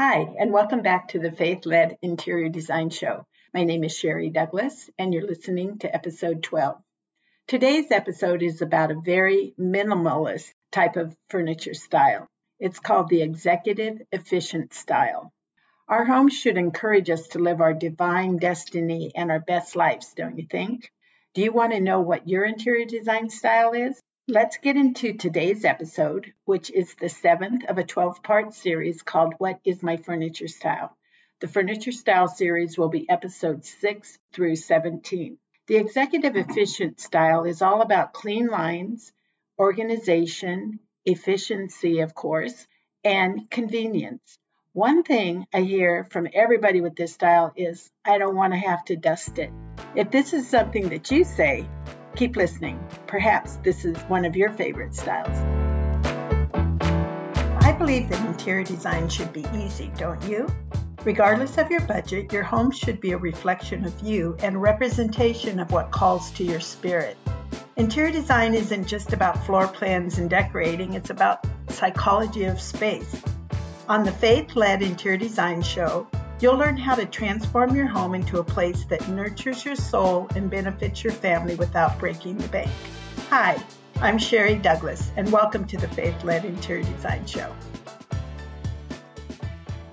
Hi, and welcome back to the Faith Led Interior Design Show. My name is Sherry Douglas, and you're listening to episode 12. Today's episode is about a very minimalist type of furniture style. It's called the executive efficient style. Our homes should encourage us to live our divine destiny and our best lives, don't you think? Do you want to know what your interior design style is? Let's get into today's episode, which is the seventh of a 12 part series called What is My Furniture Style? The Furniture Style series will be episodes 6 through 17. The executive efficient style is all about clean lines, organization, efficiency, of course, and convenience. One thing I hear from everybody with this style is, I don't want to have to dust it. If this is something that you say, Keep listening. Perhaps this is one of your favorite styles. I believe that interior design should be easy, don't you? Regardless of your budget, your home should be a reflection of you and representation of what calls to your spirit. Interior design isn't just about floor plans and decorating, it's about psychology of space. On the Faith Led Interior Design Show, You'll learn how to transform your home into a place that nurtures your soul and benefits your family without breaking the bank. Hi, I'm Sherry Douglas, and welcome to the Faith Led Interior Design Show.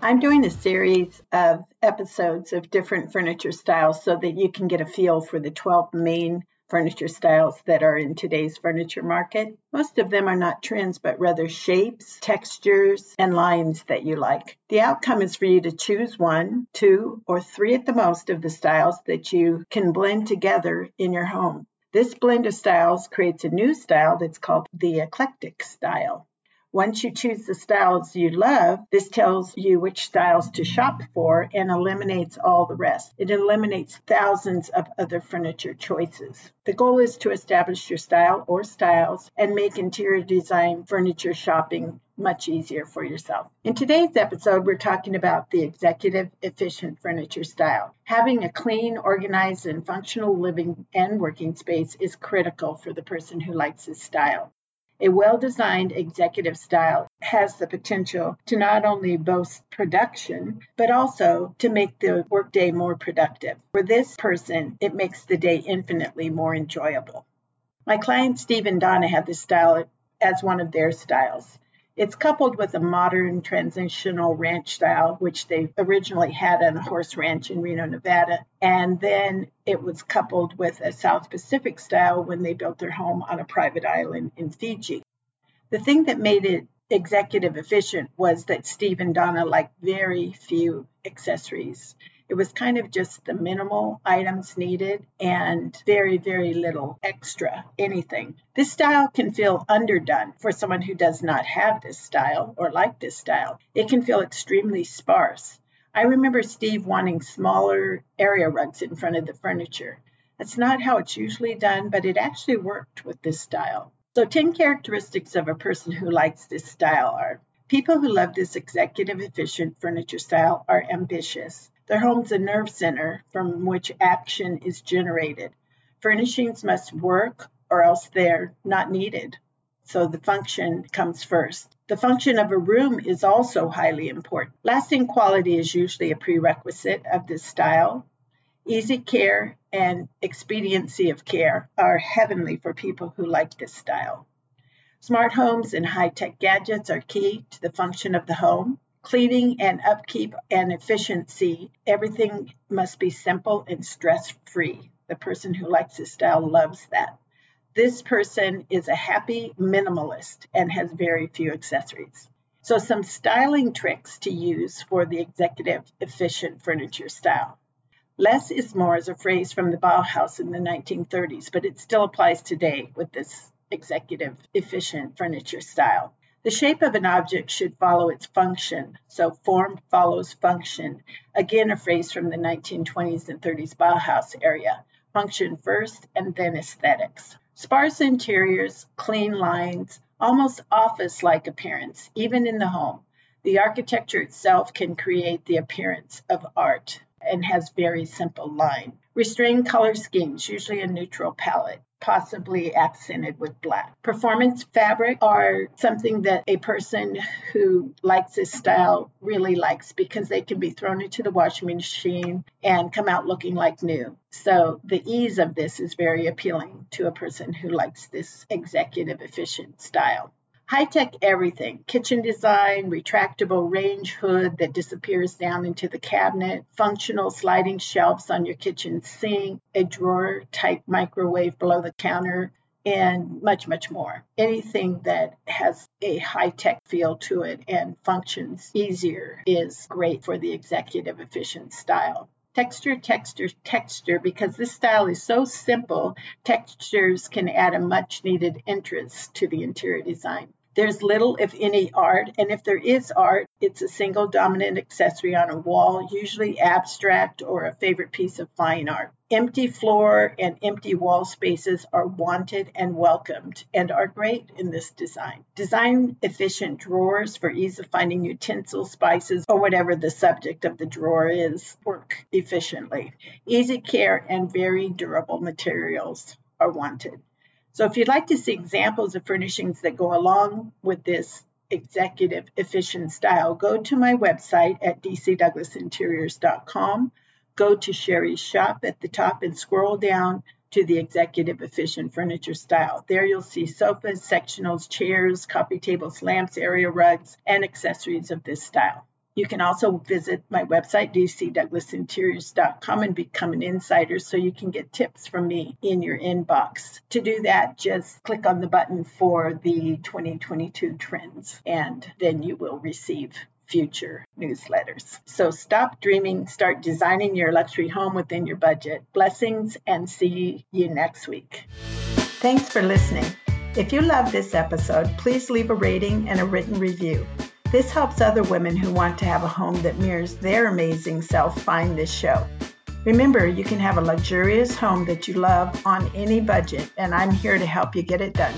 I'm doing a series of episodes of different furniture styles so that you can get a feel for the 12 main furniture styles that are in today's furniture market. Most of them are not trends, but rather shapes, textures, and lines that you like. The outcome is for you to choose one, two, or three at the most of the styles that you can blend together in your home. This blend of styles creates a new style that's called the eclectic style. Once you choose the styles you love, this tells you which styles to shop for and eliminates all the rest. It eliminates thousands of other furniture choices. The goal is to establish your style or styles and make interior design furniture shopping much easier for yourself. In today's episode, we're talking about the executive efficient furniture style. Having a clean, organized, and functional living and working space is critical for the person who likes this style. A well designed executive style has the potential to not only boast production, but also to make the workday more productive. For this person, it makes the day infinitely more enjoyable. My client Steve and Donna have this style as one of their styles. It's coupled with a modern transitional ranch style, which they originally had on a horse ranch in Reno, Nevada. And then it was coupled with a South Pacific style when they built their home on a private island in Fiji. The thing that made it executive efficient was that Steve and Donna liked very few accessories. It was kind of just the minimal items needed and very, very little extra anything. This style can feel underdone for someone who does not have this style or like this style. It can feel extremely sparse. I remember Steve wanting smaller area rugs in front of the furniture. That's not how it's usually done, but it actually worked with this style. So, 10 characteristics of a person who likes this style are people who love this executive efficient furniture style are ambitious. Their home's a nerve center from which action is generated. Furnishings must work or else they're not needed. So the function comes first. The function of a room is also highly important. Lasting quality is usually a prerequisite of this style. Easy care and expediency of care are heavenly for people who like this style. Smart homes and high tech gadgets are key to the function of the home cleaning and upkeep and efficiency, everything must be simple and stress free. The person who likes this style loves that. This person is a happy minimalist and has very few accessories. So, some styling tricks to use for the executive efficient furniture style. Less is more is a phrase from the Bauhaus in the 1930s, but it still applies today with this executive efficient furniture style. The shape of an object should follow its function, so form follows function. Again, a phrase from the 1920s and 30s Bauhaus area. Function first and then aesthetics. Sparse interiors, clean lines, almost office like appearance, even in the home. The architecture itself can create the appearance of art and has very simple line. Restrained color schemes, usually a neutral palette. Possibly accented with black. Performance fabric are something that a person who likes this style really likes because they can be thrown into the washing machine and come out looking like new. So the ease of this is very appealing to a person who likes this executive efficient style. High tech everything kitchen design, retractable range hood that disappears down into the cabinet, functional sliding shelves on your kitchen sink, a drawer type microwave below the counter, and much, much more. Anything that has a high tech feel to it and functions easier is great for the executive efficient style texture, texture, texture, because this style is so simple, textures can add a much needed interest to the interior design. There's little, if any, art, and if there is art, it's a single dominant accessory on a wall, usually abstract or a favorite piece of fine art. Empty floor and empty wall spaces are wanted and welcomed and are great in this design. Design efficient drawers for ease of finding utensils, spices, or whatever the subject of the drawer is work efficiently. Easy care and very durable materials are wanted. So if you'd like to see examples of furnishings that go along with this executive efficient style, go to my website at dcdouglasinteriors.com. Go to Sherry's shop at the top and scroll down to the executive efficient furniture style. There you'll see sofas, sectionals, chairs, coffee tables, lamps, area rugs, and accessories of this style. You can also visit my website, dcdouglasinteriors.com, and become an insider so you can get tips from me in your inbox. To do that, just click on the button for the 2022 trends, and then you will receive future newsletters. So stop dreaming, start designing your luxury home within your budget. Blessings, and see you next week. Thanks for listening. If you love this episode, please leave a rating and a written review. This helps other women who want to have a home that mirrors their amazing self find this show. Remember, you can have a luxurious home that you love on any budget, and I'm here to help you get it done.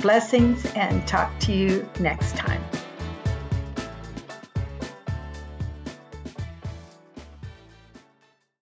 Blessings and talk to you next time.